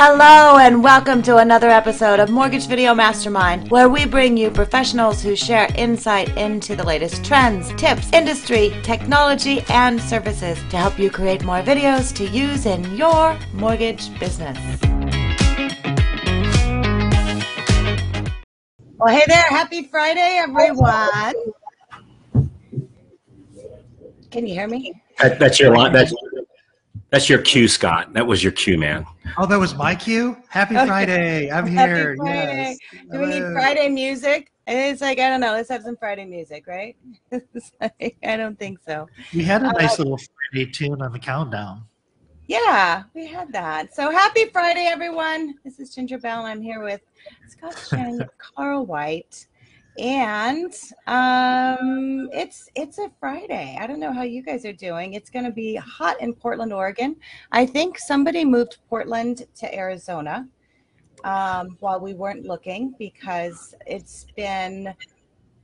Hello, and welcome to another episode of Mortgage Video Mastermind, where we bring you professionals who share insight into the latest trends, tips, industry, technology, and services to help you create more videos to use in your mortgage business. Well, hey there. Happy Friday, everyone. Can you hear me? That, that's your line. That's that's your cue, Scott. That was your cue, man. Oh, that was my cue. Happy Okay. Friday! I'm Happy here. Friday. Yes. Do we need Friday music? And it's like, I don't know. Let's have some Friday music, right? Like, I don't think so. We had a Uh, nice little Friday tune on the countdown. Yeah, we had that. So happy Friday, everyone. This is Ginger Bell, and I'm here with Scott Cheng, Carl White, and um, it's it's a Friday. I don't know how you guys are doing. It's going to be hot in Portland, Oregon. I think somebody moved Portland to Arizona um, while we weren't looking because it's been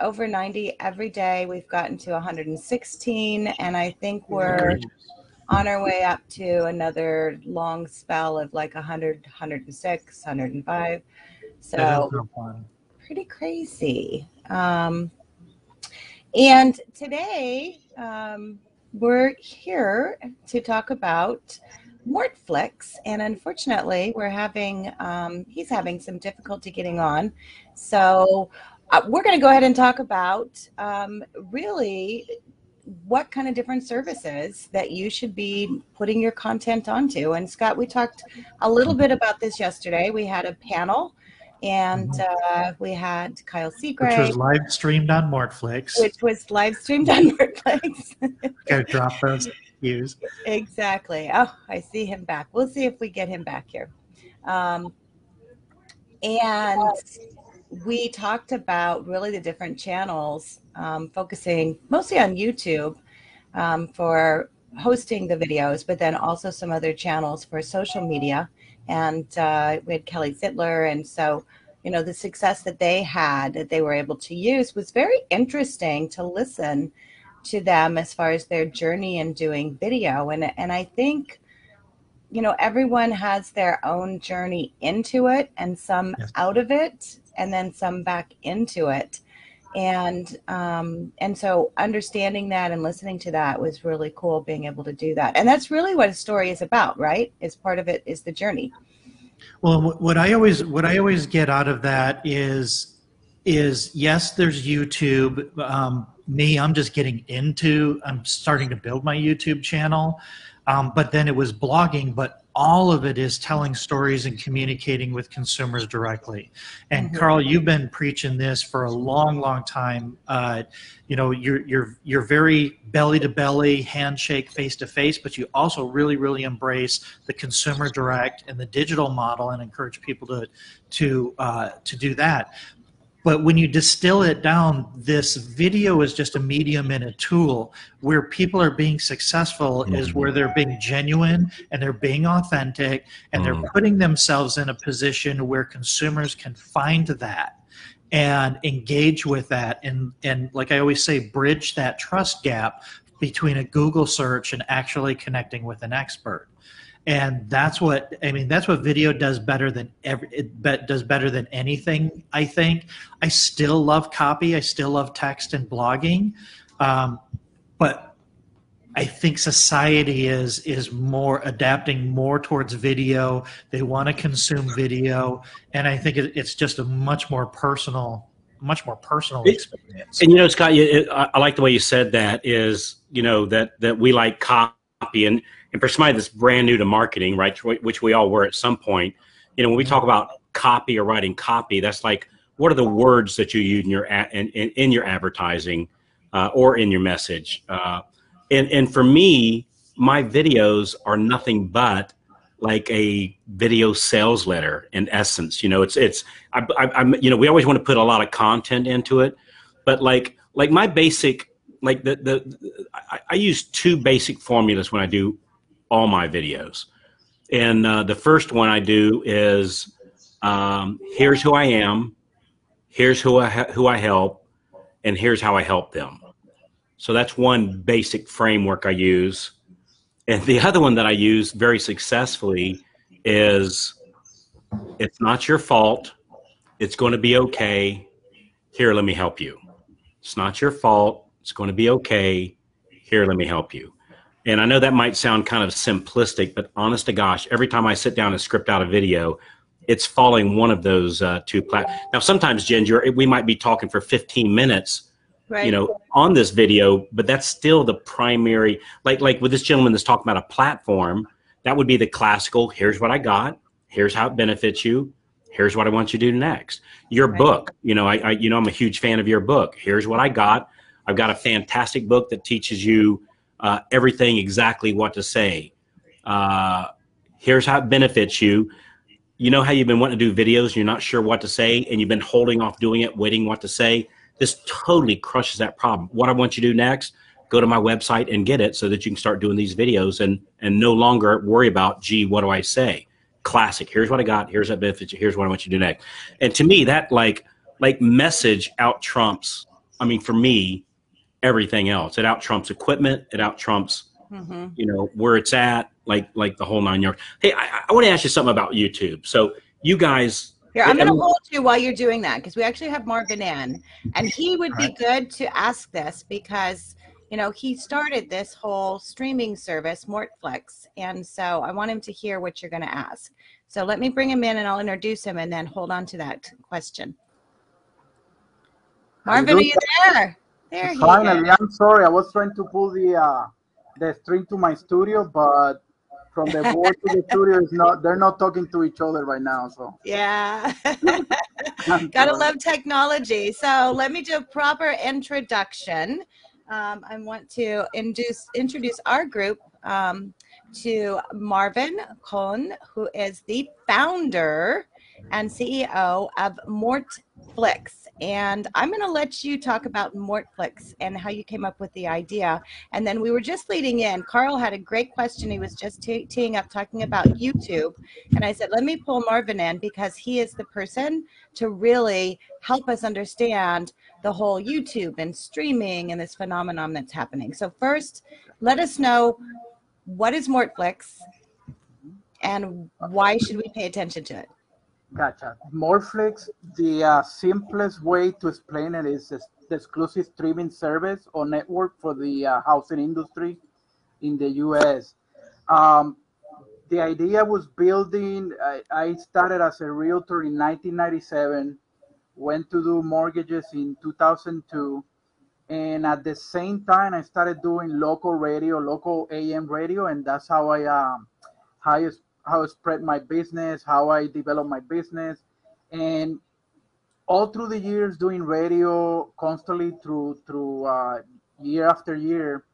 over 90 every day. We've gotten to 116, and I think we're on our way up to another long spell of like 100, 106, 105. So is no fun. Pretty crazy. Um, and today um, we're here to talk about Mortflix, and unfortunately, we're having um, he's having some difficulty getting on. So uh, we're going to go ahead and talk about um, really what kind of different services that you should be putting your content onto. And Scott, we talked a little bit about this yesterday. We had a panel and uh, we had Kyle Seagrave. Which was live streamed on Mortflix. which was live streamed on Mortflix. Gotta drop those views. exactly. Oh, I see him back. We'll see if we get him back here. Um, and we talked about really the different channels, um, focusing mostly on YouTube um, for hosting the videos, but then also some other channels for social media. And uh, we had Kelly Zittler. And so, you know, the success that they had that they were able to use was very interesting to listen to them as far as their journey in doing video. And, and I think, you know, everyone has their own journey into it and some Yes. out of it and then some back into it. And um, and so understanding that and listening to that was really cool being able to do that. And that's really what a story is about, right? Is part of it is the journey. Well, what I always what I always get out of that is is yes, there's YouTube. Um, me, I'm just getting into. I'm starting to build my YouTube channel, um, but then it was blogging. But all of it is telling stories and communicating with consumers directly. And Mhm. Carl, you've been preaching this for a long, long time. Uh, you know, you're you're you're very belly to belly, handshake, face to face, but you also really, really embrace the consumer direct and the digital model and encourage people to to uh, to do that. But when you distill it down, this video is just a medium and a tool. Where people are being successful is where they're being genuine and they're being authentic and they're Mhm. putting themselves in a position where consumers can find that and engage with that and and like I always say, bridge that trust gap between a Google search and actually connecting with an expert and that's what i mean that's what video does better than every it does better than anything i think. I still love copy. I still love text and blogging. Um, but i think society is is more adapting more towards video. They want to consume video. And i think it, it's just a much more personal much more personal experience. And you know, Scott, you, it, I I like the way you said that. Is you know that that we like copy, and and for somebody that's brand new to marketing, right, which we all were at some point. You know, when we talk about copy or writing copy, that's like what are the words that you use in your in, in, your advertising uh, or in your message. Uh, and and for me, my videos are nothing but like a video sales letter in essence. You know, it's it's I, I, I'm you know we always want to put a lot of content into it, but like like my basic like the the I, I use two basic formulas when I do all my videos, and uh, the first one I do is um, here's who I am, here's who I ha- who I help, and here's how I help them. So that's one basic framework I use. And the other one that I use very successfully is It's not your fault. It's going to be okay. Here, let me help you. It's not your fault. It's going to be okay. Here, let me help you. And I know that might sound kind of simplistic, but honest to gosh, every time I sit down and script out a video, it's following one of those uh, two platforms. Now, sometimes, Ginger, we might be talking for 15 minutes, Right. you know, on this video, but that's still the primary. Like, like with this gentleman that's talking about a platform, that would be the classical. Here's what I got. Here's how it benefits you. Here's what I want you to do next. Your Right. book, you know, I, I, you know, I'm a huge fan of your book. Here's what I got. I've got a fantastic book that teaches you uh, everything exactly what to say. Uh, here's how it benefits you. You know how you've been wanting to do videos and you're not sure what to say and you've been holding off doing it, waiting what to say. This totally crushes that problem. What I want you to do next, go to my website and get it so that you can start doing these videos and and no longer worry about, gee, what do I say? Classic. Here's what I got. Here's that benefit. Here's what I want you to do next. And to me, that like like message out trumps. I mean, for me, everything else. It out trumps equipment. It out trumps hmm you know where it's at like like the whole nine yards hey i, I want to ask you something about youtube so you guys Here, I'm going to hold you while you're doing that because we actually have Marvin in, and he would be good to ask this because you know he started this whole streaming service, Mortflix, and so I want him to hear what you're going to ask. So let me bring him in, and I'll introduce him, and then hold on to that question. Marvin, are you there? There he Finally. I'm sorry. I was trying to pull the uh, the string to my studio, but from the board to the studio is not. They're not talking to each other right now. So Yeah. Gotta love technology. So let me do a proper introduction. Um, I want to induce, introduce our group um, to Marvin Cohn, who is the founder and CEO of Mortflix. And I'm going to let you talk about Mortflix and how you came up with the idea. And then we were just leading in. Carl had a great question. He was just tee- teeing up talking about YouTube. And I said, let me pull Marvin in because he is the person to really help us understand the whole YouTube and streaming and this phenomenon that's happening. So first, let us know what is Mortflix and why should we pay attention to it? Gotcha. Mortflix, the uh, simplest way to explain it is the exclusive streaming service or network for the uh, housing industry in the U.S. Um, the idea was building. I, I started as a realtor in 1997, went to do mortgages in 2002, and at the same time, I started doing local radio, local AM radio, and that's how I um, I how I spread my business, how I develop my business, and all through the years doing radio constantly through through uh, year after year,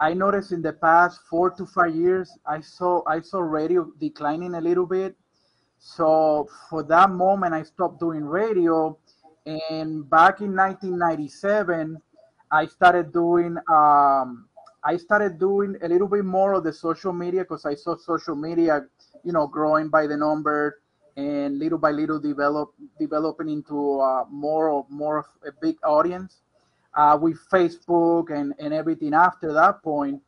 I noticed in the past four to five years, I saw I saw radio declining a little bit. So for that moment, I stopped doing radio, and back in 1997, I started doing um, I started doing a little bit more of the social media because I saw social media, you know, growing by the number and little by little develop developing into uh, more of more of a big audience uh, with Facebook and, and everything after that point.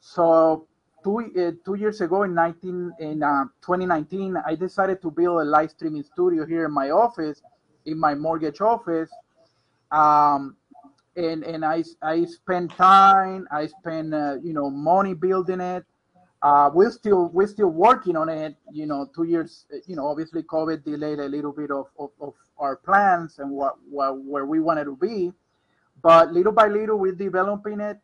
So two uh, two years ago in 19 in uh, 2019, I decided to build a live streaming studio here in my office, in my mortgage office. Um, and and I I spend time, I spend uh, you know money building it. Uh, we're still we're still working on it. You know, two years. You know, obviously COVID delayed a little bit of, of, of our plans and what, what where we wanted to be, but little by little we're developing it.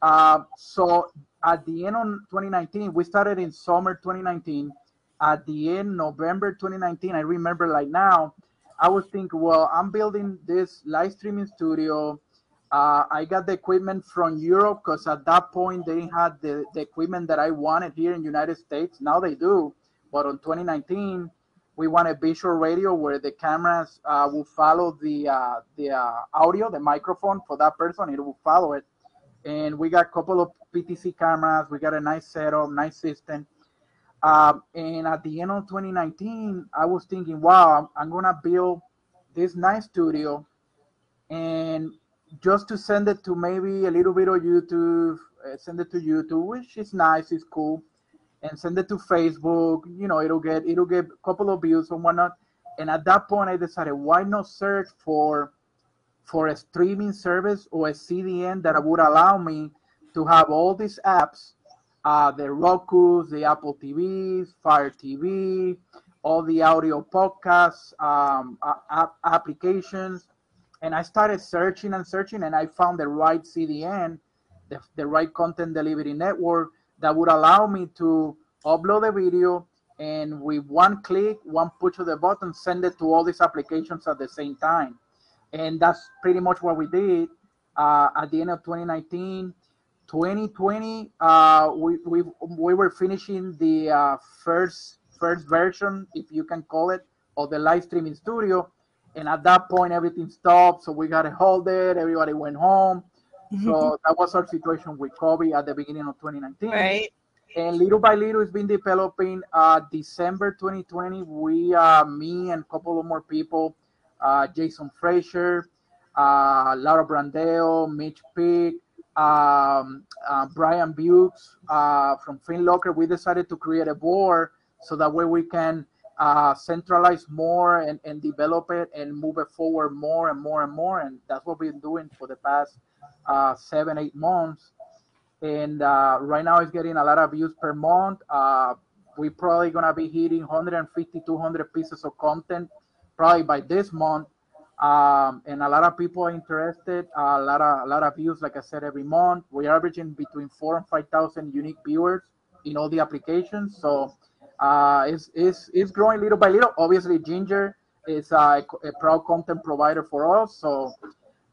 Uh, so at the end of 2019, we started in summer 2019. At the end November 2019, I remember like now, I was thinking, well, I'm building this live streaming studio. Uh, I got the equipment from Europe because at that point they didn't have the, the equipment that I wanted here in United States. Now they do, but on 2019 we wanted visual radio where the cameras uh, will follow the uh, the uh, audio, the microphone for that person. It will follow it, and we got a couple of PTZ cameras. We got a nice setup, nice system. Um, and at the end of 2019, I was thinking, wow, I'm, I'm gonna build this nice studio, and just to send it to maybe a little bit of YouTube, uh, send it to YouTube, which is nice, it's cool. and send it to Facebook. You know, it'll get it'll get a couple of views and whatnot. And at that point, I decided why not search for for a streaming service or a CDN that would allow me to have all these apps, uh, the Roku's, the Apple TVs, Fire TV, all the audio podcasts, um, app applications. And I started searching and searching, and I found the right CDN, the, the right content delivery network that would allow me to upload the video and with one click, one push of the button, send it to all these applications at the same time. And that's pretty much what we did uh, at the end of 2019. 2020, uh, we, we, we were finishing the uh, first first version, if you can call it, of the live streaming studio. And at that point, everything stopped. So we got to hold it. Everybody went home. So that was our situation with COVID at the beginning of 2019. Right. And little by little, it's been developing. Uh, December 2020, we, uh, me and a couple of more people, uh, Jason Frazier, uh, Laura Brandeo, Mitch Pick, um, uh, Brian Bukes uh, from FinLocker, we decided to create a board so that way we can uh, centralize more and, and develop it and move it forward more and more and more. And that's what we've been doing for the past uh, seven, eight months. And uh, right now it's getting a lot of views per month. Uh, we're probably going to be hitting 150, 200 pieces of content probably by this month. Um, and a lot of people are interested. a lot of a lot of views, like I said, every month. We're averaging between four and five thousand unique viewers in all the applications. So uh, it's, it's, it's growing little by little. Obviously, Ginger is a, a proud content provider for us. So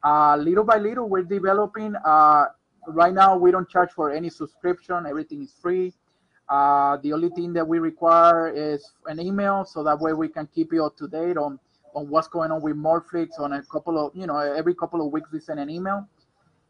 uh, little by little, we're developing. Uh, right now, we don't charge for any subscription. Everything is free. Uh, the only thing that we require is an email, so that way we can keep you up to date on on what's going on with Mortflix. On a couple of, you know, every couple of weeks we send an email,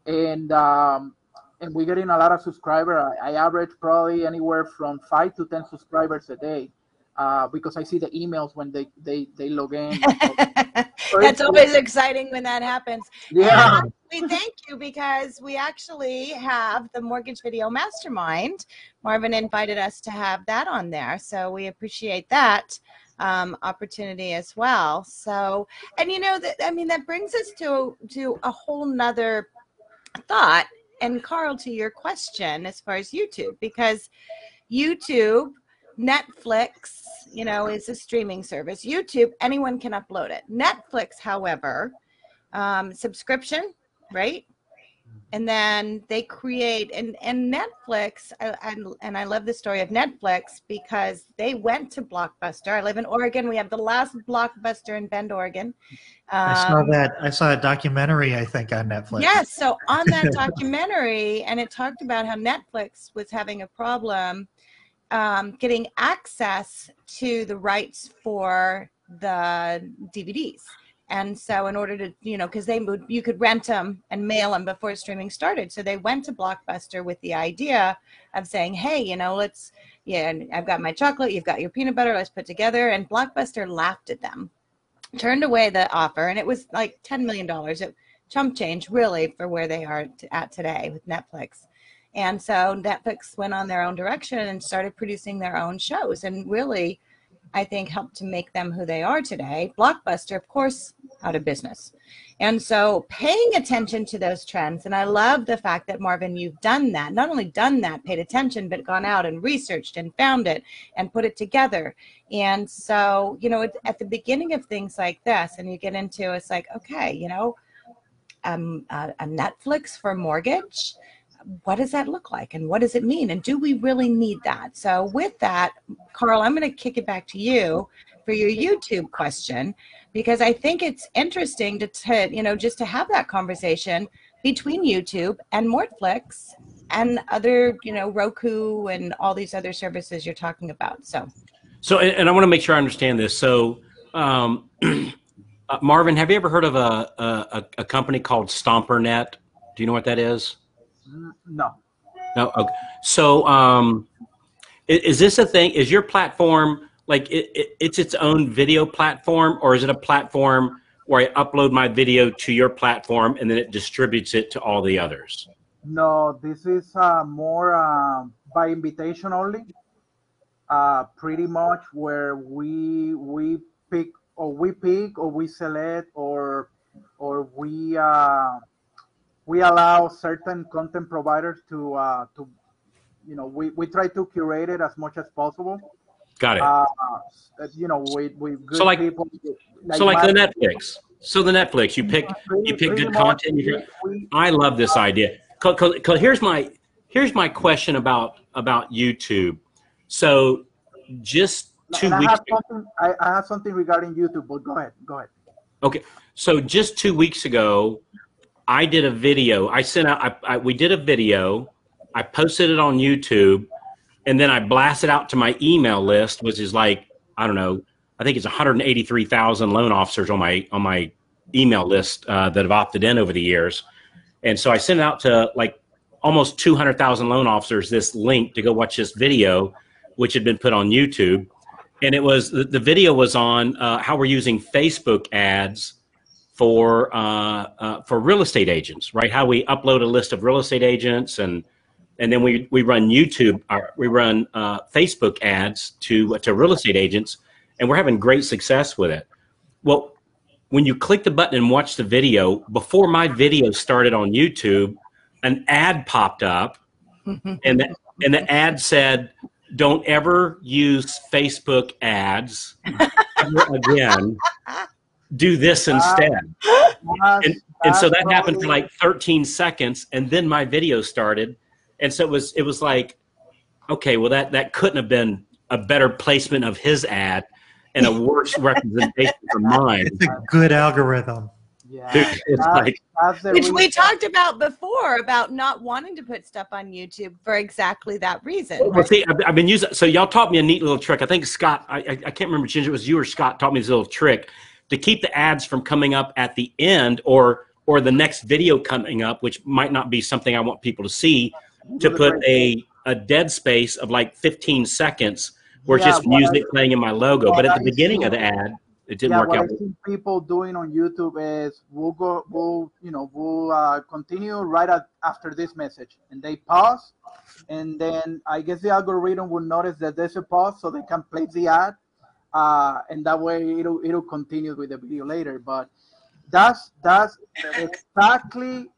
and um, and we're getting a lot of subscribers. I, I, average probably anywhere from five to ten subscribers a day uh, because I see the emails when they they they log in. That's always exciting when that happens. Yeah. we thank you because we actually have the Mortgage Video Mastermind. Marvin invited us to have that on there, so we appreciate that. Um, opportunity as well. So, and you know that I mean that brings us to to a whole nother thought and Carl, to your question as far as YouTube, because YouTube, Netflix, you know, is a streaming service. YouTube, anyone can upload it. Netflix, however, um, subscription, right? And then they create and and netflix and and i love the story of netflix because they went to blockbuster. I live in oregon. We have the last blockbuster in bend oregon. Um, i saw um, that i saw a documentary i think on netflix. Yes so on that documentary and it talked about how netflix was having a problem um, getting access to the rights for the dvds and so in order to, you know, because they would, you could rent them and mail them before streaming started. So they went to Blockbuster with the idea of saying, hey, you know, let's, yeah, I've got my chocolate, you've got your peanut butter, let's put together. And Blockbuster laughed at them, turned away the offer. And it was like $10 million. It chump change really for where they are at today with Netflix. And so Netflix went on their own direction and started producing their own shows and really I think helped to make them who they are today. Blockbuster, of course, out of business. And so paying attention to those trends, and I love the fact that Marvin, you've done that, not only done that, paid attention, but gone out and researched and found it and put it together. And so, you know, at the beginning of things like this, and you get into it's like, okay, you know, um, a, a Netflix for mortgage what does that look like and what does it mean? And do we really need that? So with that carl i'm going to kick it back to you for your youtube question because i think it's interesting to, to you know just to have that conversation between youtube and mortflix and other you know roku and all these other services you're talking about. So. So and, and i want to make sure i understand this. So um, uh, marvin have you ever heard of a, a, a company called stompernet? Do you know what that is no. No. Okay. So, um, is, is this a thing? Is your platform like it, it, it's its own video platform, or is it a platform where I upload my video to your platform and then it distributes it to all the others? No, this is uh, more uh, by invitation only. uh, pretty much where we we pick or we pick or we select or or we uh, we allow certain content providers to uh, to you know we, we try to curate it as much as possible. Got it. Uh, you know, with with good So like- people. so like the Netflix. So the Netflix, you pick you pick good content. We- we- I love this idea. Cause, 'cause- 'cause here's my here's my question about about YouTube. So just two and I weeks have something. I, I have something regarding YouTube, but go ahead. Go ahead. Okay, so just two weeks ago, I did a video. I sent out. I, I, we did a video. I posted it on YouTube, and then I blasted out to my email list, which is like I don't know. I think it's 183,000 loan officers on my on my email list uh, that have opted in over the years, and so I sent out to like almost 200,000 loan officers this link to go watch this video, which had been put on YouTube and it was the, the video was on uh, how we're using Facebook ads for uh, uh, for real estate agents, right? How we upload a list of real estate agents and and then we we run YouTube, or we run uh, Facebook ads to to real estate agents, and we're having great success with it. Well, when you click the button and watch the video, before my video started on YouTube, an ad popped up, and the, and the ad said, "Don't ever use Facebook ads again. Do this instead." That's- and so that's that happened for like 13 seconds and then my video started. And so it was it was like okay well that that couldn't have been a better placement of his ad and a worse representation for mine. It's a good algorithm. Yeah, Dude, it's That's- like Which we talked about before about not wanting to put stuff on YouTube for exactly that reason. well, see I've, I've been using so y'all taught me a neat little trick. I think scott i, I, I can't remember Ginger, it was you or scott taught me this little trick to keep the ads from coming up at the end or or the next video coming up which might not be something i want people to see to put a a dead space of like 15 seconds where it's just music I- playing in my logo. But at the I beginning see- of the ad, it didn't yeah, work what out. People doing on YouTube is we'll go, we'll, you know, we'll uh, continue right at, after this message, and they pause, and then I guess the algorithm will notice that there's a pause, so they can place the ad, uh, and that way it'll it'll continue with the video later. But that's that's exactly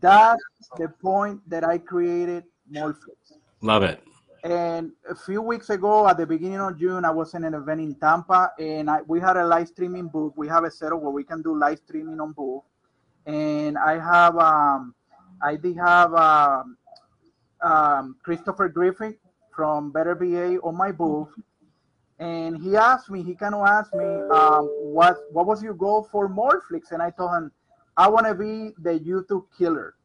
that's the point that I created Mortflix. Love it. And a few weeks ago, at the beginning of June, I was in an event in Tampa, and I, we had a live streaming booth. We have a setup where we can do live streaming on booth, and I have, um, I did have um, um, Christopher Griffin from Better BA on my booth, and he asked me, he kind of asked me, um, what what was your goal for Mortflix? And I told him, I want to be the YouTube killer,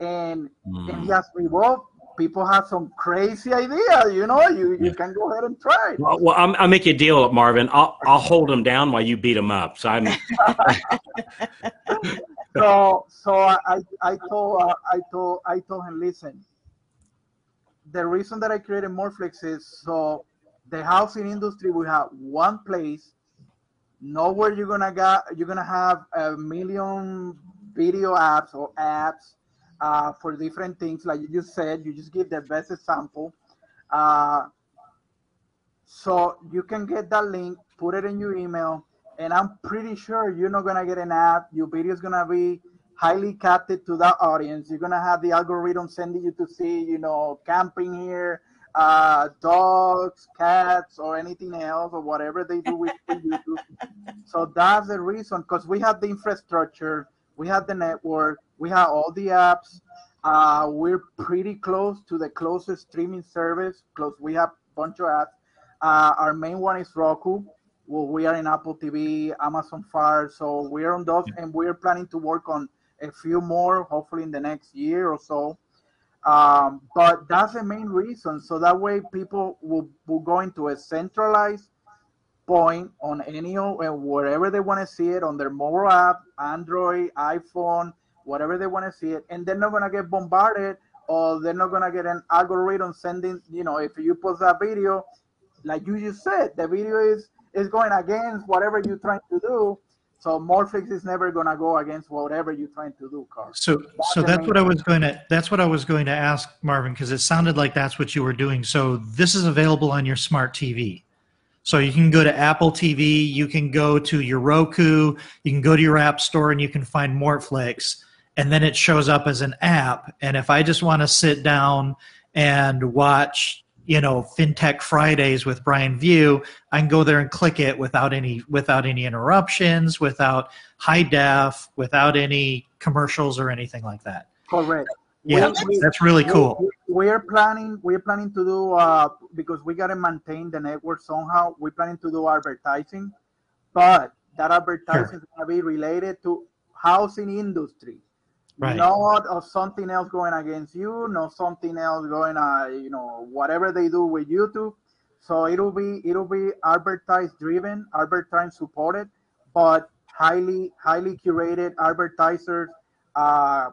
and and he Mm. asked me, well, people have some crazy idea, you know, you, you Yeah. can go ahead and try it. Well, well I'm, I'll make you a deal, Marvin. I'll I'll hold him down while you beat him up. So I'm So so I I I told uh, I told I told him, listen, the reason that I created Mortflix is so the housing industry will have one place, nowhere you're gonna get you're gonna have a million video apps or apps uh, for different things. Like you just said, you just give the best example. Uh, so you can get that link, put it in your email, and I'm pretty sure you're not gonna get an ad. Your video is gonna be highly captive to that audience. You're gonna have the algorithm sending you to see, you know, camping here, uh, dogs, cats, or anything else, or whatever they do with YouTube. So that's the reason, because we have the infrastructure, we have the network, we have all the apps. Uh, we're pretty close to the closest streaming service. Close, we have a bunch of apps. Uh, our main one is Roku. Well, we are in Apple TV, Amazon Fire, so we're on those, and we're planning to work on a few more, hopefully in the next year or so. Um, but that's the main reason. So that way, people will, will go into a centralized point on any of uh, wherever they want to see it on their mobile app, Android, iPhone, whatever they want to see it, and they're not gonna get bombarded or they're not gonna get an algorithm sending. You know, if you post that video, like you just said, the video is is going against whatever you're trying to do. So Mortflix is never gonna go against whatever you're trying to do, Carl. So, so that's what I was going to, that's what I was going to ask Marvin, because it sounded like that's what you were doing. So this is available on your smart TV. So you can go to Apple TV, you can go to your Roku, you can go to your app store and you can find Mortflix and then it shows up as an app. And if I just want to sit down and watch, you know, FinTech Fridays with Brian Vieaux, I can go there and click it without any without any interruptions, without high def, without any commercials or anything like that. Correct. Yeah, We- that's really cool. We, we're planning. We're planning to do uh, because we gotta maintain the network somehow. We're planning to do advertising, but that advertising is gonna be related to housing industry, Right. not of something else going against you, not something else going, uh, you know, whatever they do with YouTube. So it'll be it'll be advertised driven, advertising supported, but highly highly curated advertisers. Uh,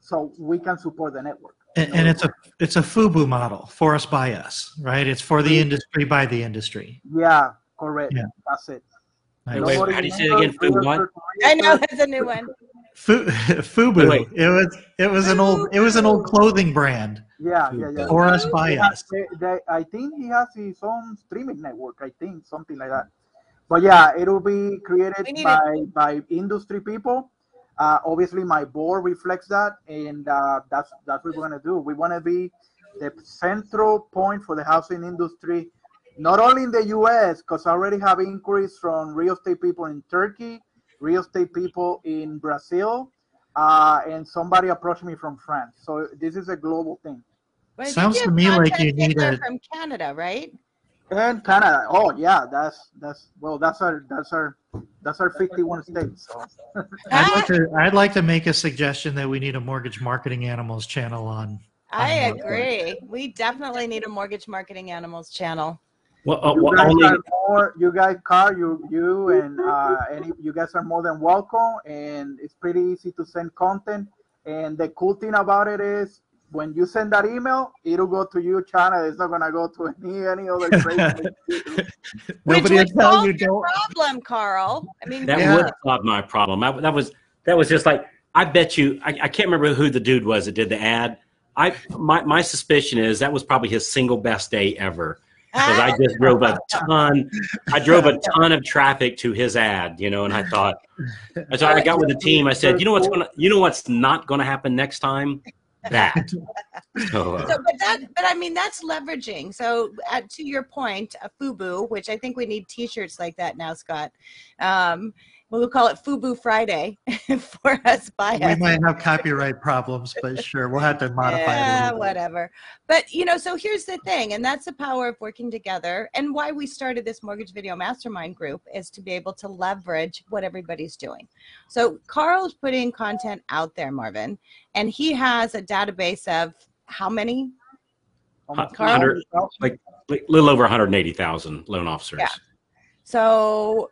so we can support the network. And, and it's a it's a FUBU model for us by us, right? It's for the industry by the industry. Yeah, correct. Yeah. That's it. Nice. Wait, Nobody how do you say it again? Food what? I know realtor. that's a new one. Fu, FUBU. Wait. It was it was an old it was an old clothing brand Yeah, yeah, yeah. for us by Yeah, us. they- they- I think he has his own streaming network. I think something like that. But yeah, it'll be created We need by by industry people. Uh, obviously, my board reflects that, and uh, that's that's what we're gonna do. We want to be the central point for the housing industry, not only in the U.S. because I already have inquiries from real estate people in Turkey, real estate people in Brazil, uh, and somebody approached me from France. So this is a global thing. But Sounds to me like you need in a- from Canada, right? And Canada. Oh yeah, that's that's well, that's our that's our that's our 51 states. So I'd like to I'd like to make a suggestion that we need a mortgage marketing animals channel on. I on Mortflix. agree. We definitely need a mortgage marketing animals channel. Well, uh, you well, guys only are more, you guys, Carl, you you and uh, any you guys are more than welcome, and it's pretty easy to send content. And the cool thing about it is when you send that email, it'll go to your channel. It's not gonna go to any any other place. Nobody would tell solve you your don't. problem, Carl. I mean, that Yeah. would solve my problem. I, that was that was just like I bet you. I, I can't remember who the dude was that did the ad. I my my suspicion is that was probably his single best day ever because I just drove a ton. I drove a ton of traffic to his ad, you know, and I thought. So I got with the team. I said, you know what's gonna, you know what's not gonna happen next time? That. So, uh, So, but that, but I mean, that's leveraging. So, to your point, a FUBU, which I think we need T-shirts like that now, Scott. Um, we'll call it FUBU Friday for us by We us. might have copyright problems, but sure, we'll have to modify it Yeah, little whatever. But you know, so here's the thing, and that's the power of working together, and why we started this mortgage video mastermind group is to be able to leverage what everybody's doing. So Carl's putting content out there, Marvin, and he has a database of how many? Carl? 100,000. like a little over 180,000 loan officers. Yeah. So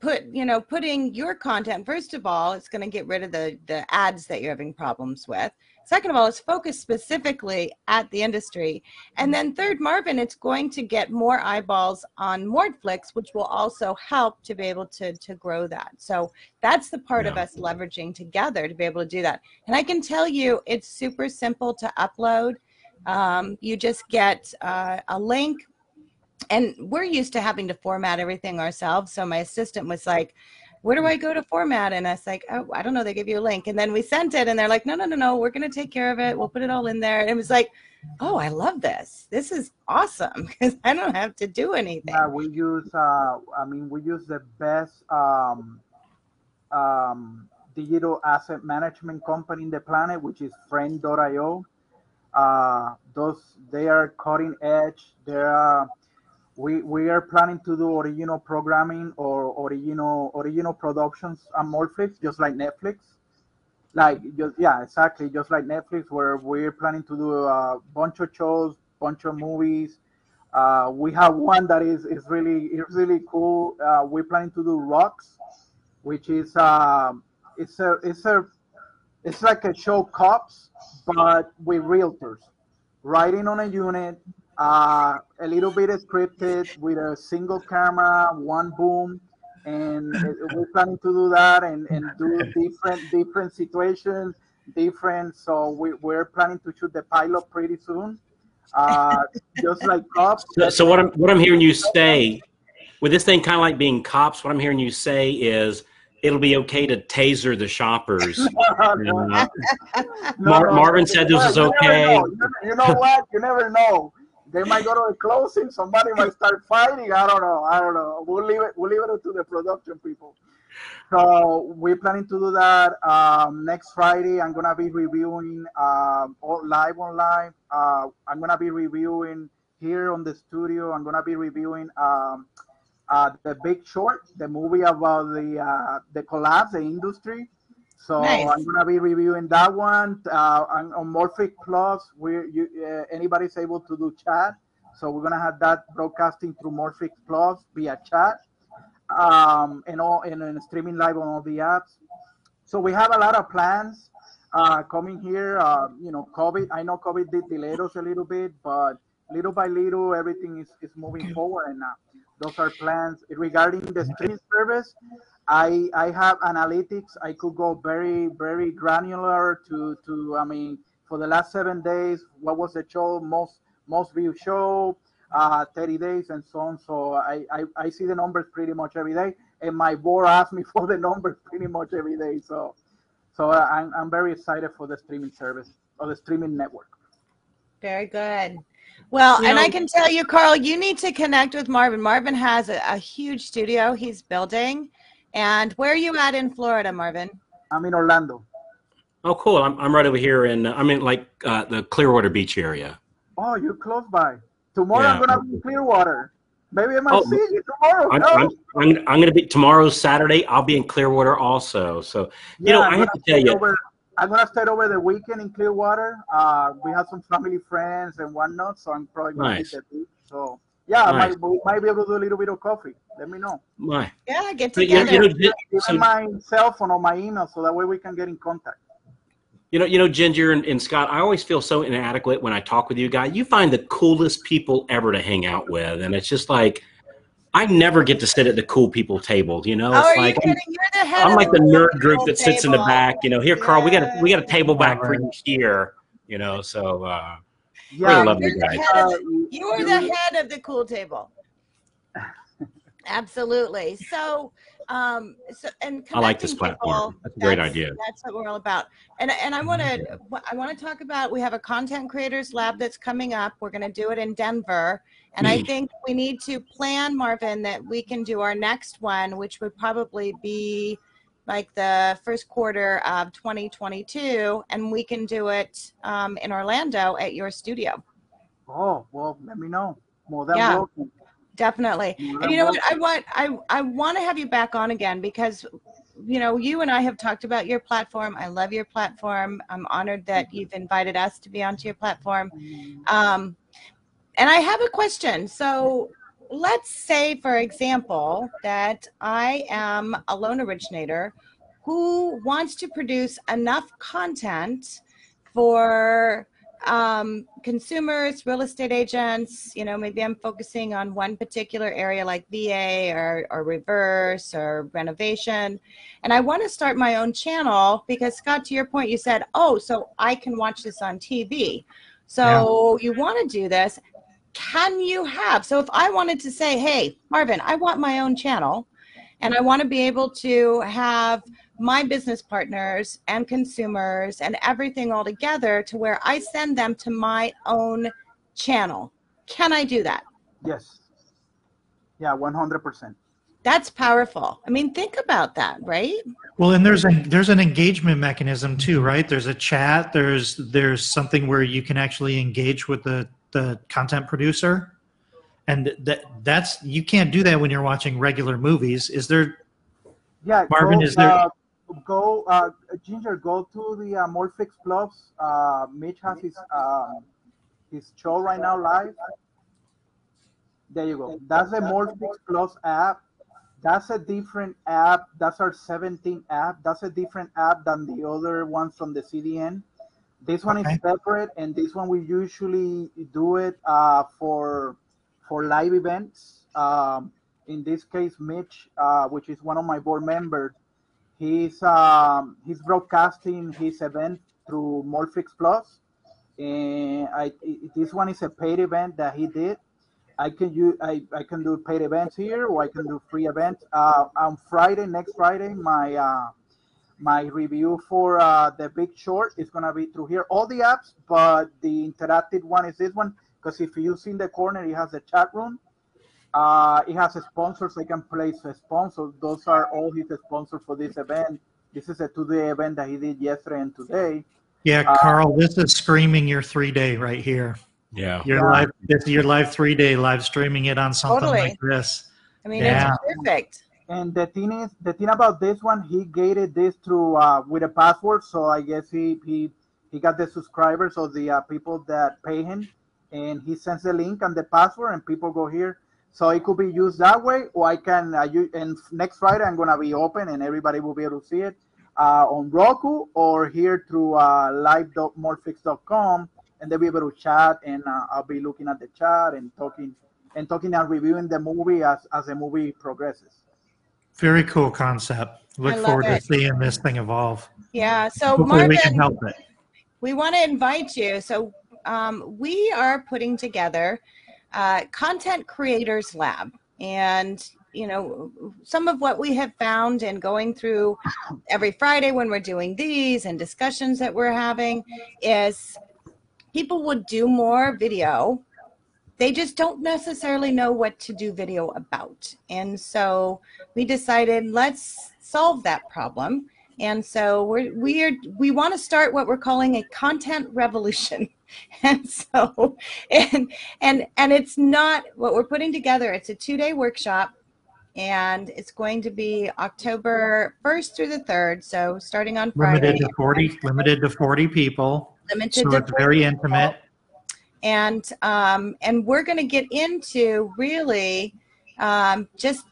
put you know putting your content first of all it's going to get rid of the the ads that you're having problems with. Second of all it's focused specifically at the industry. And then third marvin it's going to get more eyeballs on mortflix which will also help to be able to to grow that. So that's the part of us leveraging together to be able to do that. And i can tell you it's super simple to upload. Um, you just get uh, a link and we're used to having to format everything ourselves. So my assistant was like, where do I go to format? And I was like, oh, I don't know. They give you a link. And then we sent it and they're like, no, no, no, no. We're going to take care of it. We'll put it all in there. And it was like, oh, I love this. This is awesome because I don't have to do anything. Yeah, we use. Uh, I mean, we use the best um, um, digital asset management company in the planet, which is Frame.io. Uh, those they are cutting edge. They're we we are planning to do original programming or original original productions on Mortflix, just like Netflix. Like just yeah, exactly, just like Netflix, where we're planning to do a bunch of shows, bunch of movies. Uh, we have one that is is really is really cool. Uh, we're planning to do Rocks, which is um, it's a it's a it's like a show cops, but with realtors, riding on a unit, uh, a little bit scripted with a single camera, one boom, and we're planning to do that and, and do different different situations, different. So we, we're planning to shoot the pilot pretty soon, uh, just like cops. So, so what I'm what I'm hearing you say, with this thing kind of like being cops, what I'm hearing you say is it'll be okay to taser the shoppers. Uh, Mar- Marvin said this is okay. You never- You know what? You never know. They might go to a closing. Somebody might start fighting. I don't know. I don't know. We'll leave it. We'll leave it to the production people. So we're planning to do that um, next Friday. I'm gonna be reviewing um, all live online. Uh, I'm gonna be reviewing here on the studio. I'm gonna be reviewing um, uh, the Big Short, the movie about the uh, the collapse, the industry. So Nice. I'm gonna be reviewing that one uh, on, on Mortflix Plus. Where you uh, anybody's able to do chat. So we're gonna have that broadcasting through Mortflix Plus via chat um, and all and, and streaming live on all the apps. So we have a lot of plans uh, coming here. Uh, you know, COVID. I know COVID did delay us a little bit, but little by little, everything is, is moving forward. And uh, those are plans regarding the streaming service. I I have analytics. I could go very very granular to to. I mean, for the last seven days, what was the show most most viewed show? uh, 30 days and so on. So I, I, I see the numbers pretty much every day, and my board asks me for the numbers pretty much every day. So so I'm, I'm very excited for the streaming service or the streaming network. Very good. Well, You and I can tell you, Carl, you need to connect with Marvin. Marvin has a, a huge studio he's building. And where are you at in Florida, Marvin? I'm in Orlando. Oh, cool. I'm, I'm right over here in, I'm in like uh, the Clearwater Beach area. Oh, you're close by. Tomorrow Yeah. I'm gonna be in Clearwater. Maybe I might Oh, see you tomorrow. I'm, no? I'm, I'm, I'm going to be tomorrow's Saturday. I'll be in Clearwater also. So, you know, I'm I have gonna tell you, over- I'm gonna stay over the weekend in Clearwater. Uh, we have some family friends and whatnot, so I'm probably gonna Nice. hit the beach. So yeah, I Nice. might, we might be able to do a little bit of coffee. Let me know. my, Yeah, get But, you know, together. you know, Gin- so- my cell phone or my email, so that way we can get in contact. you know, you know, Ginger and, and Scott, I always feel so inadequate when I talk with you guys. You find the coolest people ever to hang out with. And it's just like, I never get to sit at the cool people table, you know? oh, It's are like, you I'm- kidding? You're the head I'm of like the cool nerd group that sits in the back. You know, here, Carl, we got a we got a table back for you here. You know, so uh, Yeah, really love You're the guys. head of the- You are the head of the cool table. Absolutely. So, um, so and I like this platform. people, That's a great that's- idea. That's what we're all about. And and I want to I want to talk about we have a content creators lab that's coming up. We're going to do it in Denver, and I Mhm. think we need to plan, Marvin, that we can do our next one, which would probably be like the first quarter of 2022, and we can do it um, in Orlando at your studio. Oh well, let me know. More than Yeah. welcome. Definitely. More And you know what? I want I I want to have you back on again because you know, you and I have talked about your platform. I love your platform. I'm honored that you've invited us to be onto your platform. Um, and I have a question. So let's say, for example, that I am a loan originator who wants to produce enough content for um, consumers, real estate agents. You know, maybe I'm focusing on one particular area like VA or, or reverse or renovation. And I want to start my own channel because, Scott, to your point, you said, oh, so I can watch this on TV. So you want to do this. Can you have? So if I wanted to say, hey, Marvin, I want my own channel and I want to be able to have my business partners and consumers and everything all together to where I send them to my own channel. Can I do that? Yes. Yeah, one hundred percent. That's powerful. I mean, think about that, right? Well, and there's a there's an engagement mechanism too, right? There's a chat. There's there's something where you can actually engage with the the content producer, and that that's you can't do that when you're watching regular movies. Is there? Yeah, Marvin, go, is there- Uh, go, uh, Ginger. Go to the uh, Mortflix Plus. Uh, Mitch has his um, his show right now live. There you go. That's the Mortflix Plus app. That's a different app. That's our 17 app. That's a different app than the other ones from the CDN. This one Okay. is separate, and this one we usually do it uh, for for live events. Um, in this case, Mitch, uh, which is one of my board members, he's um, he's broadcasting his event through Mortflix Plus. And I this one is a paid event that he did. I can use I, I can do paid events here, or I can do free events. Uh, on Friday, next Friday, my uh, my review for uh, the Big Short is gonna be through here. All the apps, but the interactive one is this one because if you see in the corner, it has a chat room. Uh, it has a sponsor, so I can place a sponsor. Those are all his sponsors for this event. This is a two-day event that he did yesterday and today. Yeah, Uh, Carl, this is screaming your three day right here. Yeah. Your Yeah. live, this is your live three day live streaming it on something Totally. like this. I mean, Yeah. it's perfect. And the thing is, the thing about this one, he gated this through uh, with a password. So I guess he he he got the subscribers or the uh, people that pay him, and he sends the link and the password, and people go here. So it could be used that way, or I can. Uh, and next Friday, I'm gonna be open, and everybody will be able to see it uh, on Roku or here through uh, live.mortflix.com, and they'll be able to chat, and uh, I'll be looking at the chat and talking and talking and reviewing the movie as as the movie progresses. Very cool concept. Look forward to seeing this thing evolve. Yeah. So Hopefully, we can help it. we want to invite you. So um, we are putting together uh, Content Creators Lab, and you know some of what we have found and going through every Friday when we're doing these and discussions that we're having is people would do more video. They just don't necessarily know what to do video about, and so we decided let's solve that problem. And so we're we are we want to start what we're calling a content revolution. And so and and and it's not what we're putting together. It's a two-day workshop and it's going to be October 1st through the 3rd. So starting on Friday, Limited to 40, limited to 40 people. limited So to it's very intimate. And um, and we're going to get into really um, just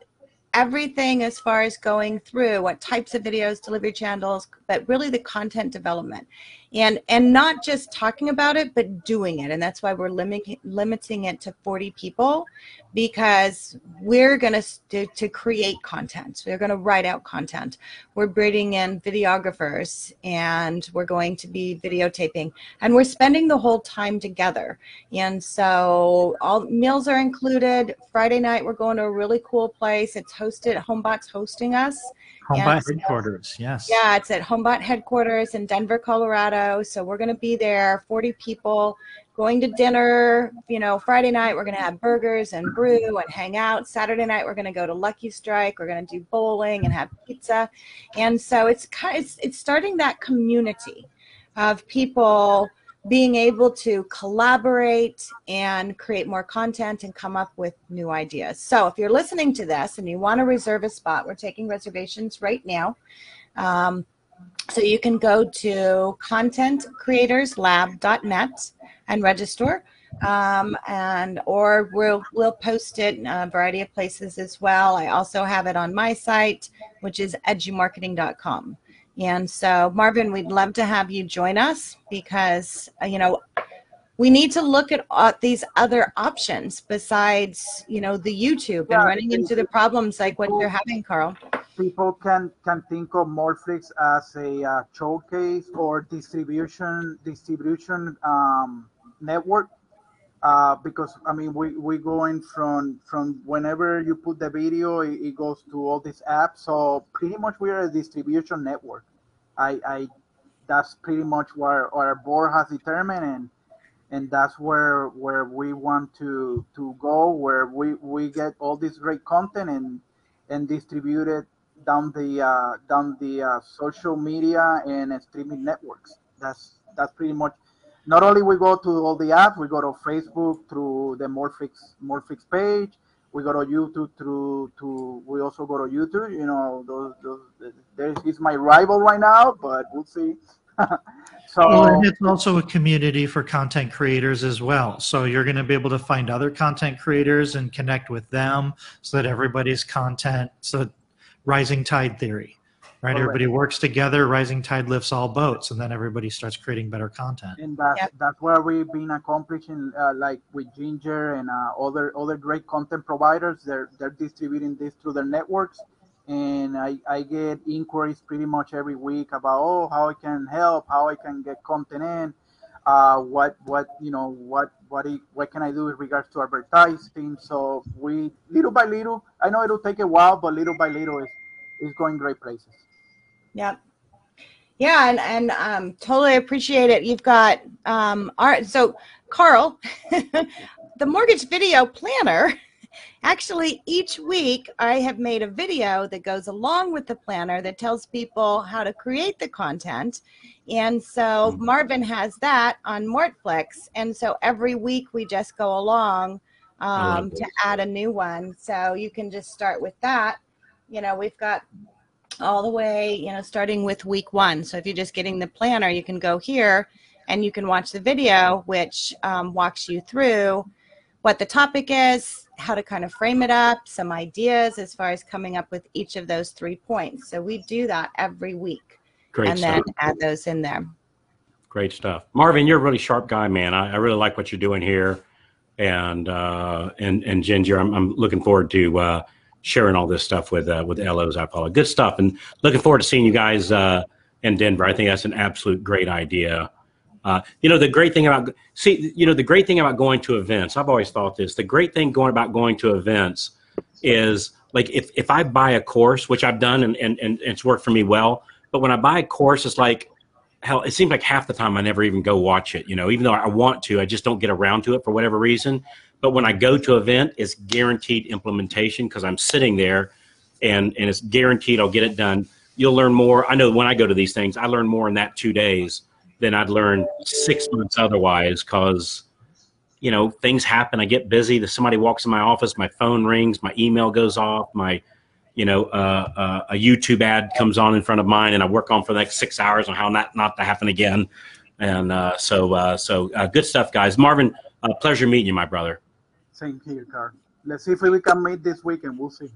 everything as far as going through what types of videos delivery channels but really the content development and and not just talking about it but doing it and that's why we're limiting limiting it to 40 people because we're going to to create content we're going to write out content we're bringing in videographers and we're going to be videotaping and we're spending the whole time together and so all meals are included. Friday night we're going to a really cool place. It's hosted Homebot's hosting us. Homebot headquarters. Yes. Yeah, it's at Homebot headquarters in Denver, Colorado. So we're going to be there, 40 people going to dinner. You know, Friday night we're going to have burgers and brew and hang out. Saturday night we're going to go to Lucky Strike. We're going to do bowling and have pizza. And so it's kind it's, it's starting that community of people being able to collaborate and create more content and come up with new ideas. So if you're listening to this and you want to reserve a spot, we're taking reservations right now. Um, so you can go to contentcreatorslab.net and register. Um, and or we'll we'll post it in a variety of places as well. I also have it on my site, which is edumarketing.com. And so, Marvin, we'd love to have you join us because, uh, you know, we need to look at uh, these other options besides, you know, the YouTube and running into the problems like what you're having, Carl. people can can think of Mortflix as a uh, showcase or distribution distribution um, network uh, because I mean we we going from from whenever you put the video it, it goes to all these apps so pretty much we are a distribution network. I I that's pretty much where our board has determined and and that's where where we want to to go where we we get all this great content and and distribute it down the uh, down the uh, social media and streaming networks. That's that's pretty much. Not only we go to all the apps, we go to Facebook through the Mortflix Mortflix page. We go to YouTube through to. We also go to YouTube. You know, those those. There's he's my rival right now, but we'll see. so Well, it's also a community for content creators as well. So you're going to be able to find other content creators and connect with them so that everybody's content, so rising tide theory. Right? Correct. Everybody works together, rising tide lifts all boats, and then everybody starts creating better content. and that's Yep. that's where we've been accomplishing uh, like with ginger and uh, other other great content providers they're they're distributing this through their networks and I, I get inquiries pretty much every week about oh how i can help how i can get content in uh, what what you know what what i- what can i do with regards to advertising so we little by little i know it'll take a while but little by little is is going great places Yep. Yeah, and and um, totally appreciate it. You've got um, our so Carl, the mortgage video planner. Actually, each week I have made a video that goes along with the planner that tells people how to create the content. And so Mhm. Marvin has that on Mortflix. And so every week we just go along um, to add a new one. So you can just start with that. You know, we've got all the way, you know, starting with week one. So if you're just getting the planner, you can go here and you can watch the video, which um, walks you through what the topic is, how to kind of frame it up, some ideas as far as coming up with each of those three points. So we do that every week Great and stuff. then add those in there. Great stuff, Marvin. You're a really sharp guy, man. I, I really like what you're doing here, and uh, and and Ginger. I'm, I'm looking forward to uh, sharing all this stuff with uh, with LOs. I follow. Good stuff, and looking forward to seeing you guys uh, in Denver. I think that's an absolute great idea. Uh, you know, the great thing about see, you know, the great thing about going to events. I've always thought this. The great thing going about going to events is like if if I buy a course, which I've done and and, and it's worked for me well. But when I buy a course, it's like hell, it seems like half the time I never even go watch it. You know, even though I want to, I just don't get around to it for whatever reason. But when I go to event, it's guaranteed implementation because I'm sitting there, and and it's guaranteed I'll get it done. You'll learn more. I know when I go to these things, I learn more in that two days than I'd learn six months otherwise because you know things happen. I get busy. Somebody walks in my office, my phone rings, my email goes off, my you know, uh, uh, a YouTube ad comes on in front of mine, and I work on for the next six hours on how not not to happen again. And uh, so, uh, so uh, good stuff, guys. Marvin, uh, pleasure meeting you, my brother. Same here carl let's see if we can meet this weekend we'll see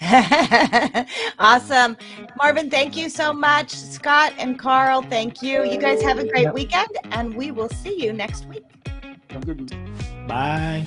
awesome. Marvin, thank you so much. Scott and Carl, thank you. You guys have a great weekend, and we will see you next week. thank you Jim. Bye.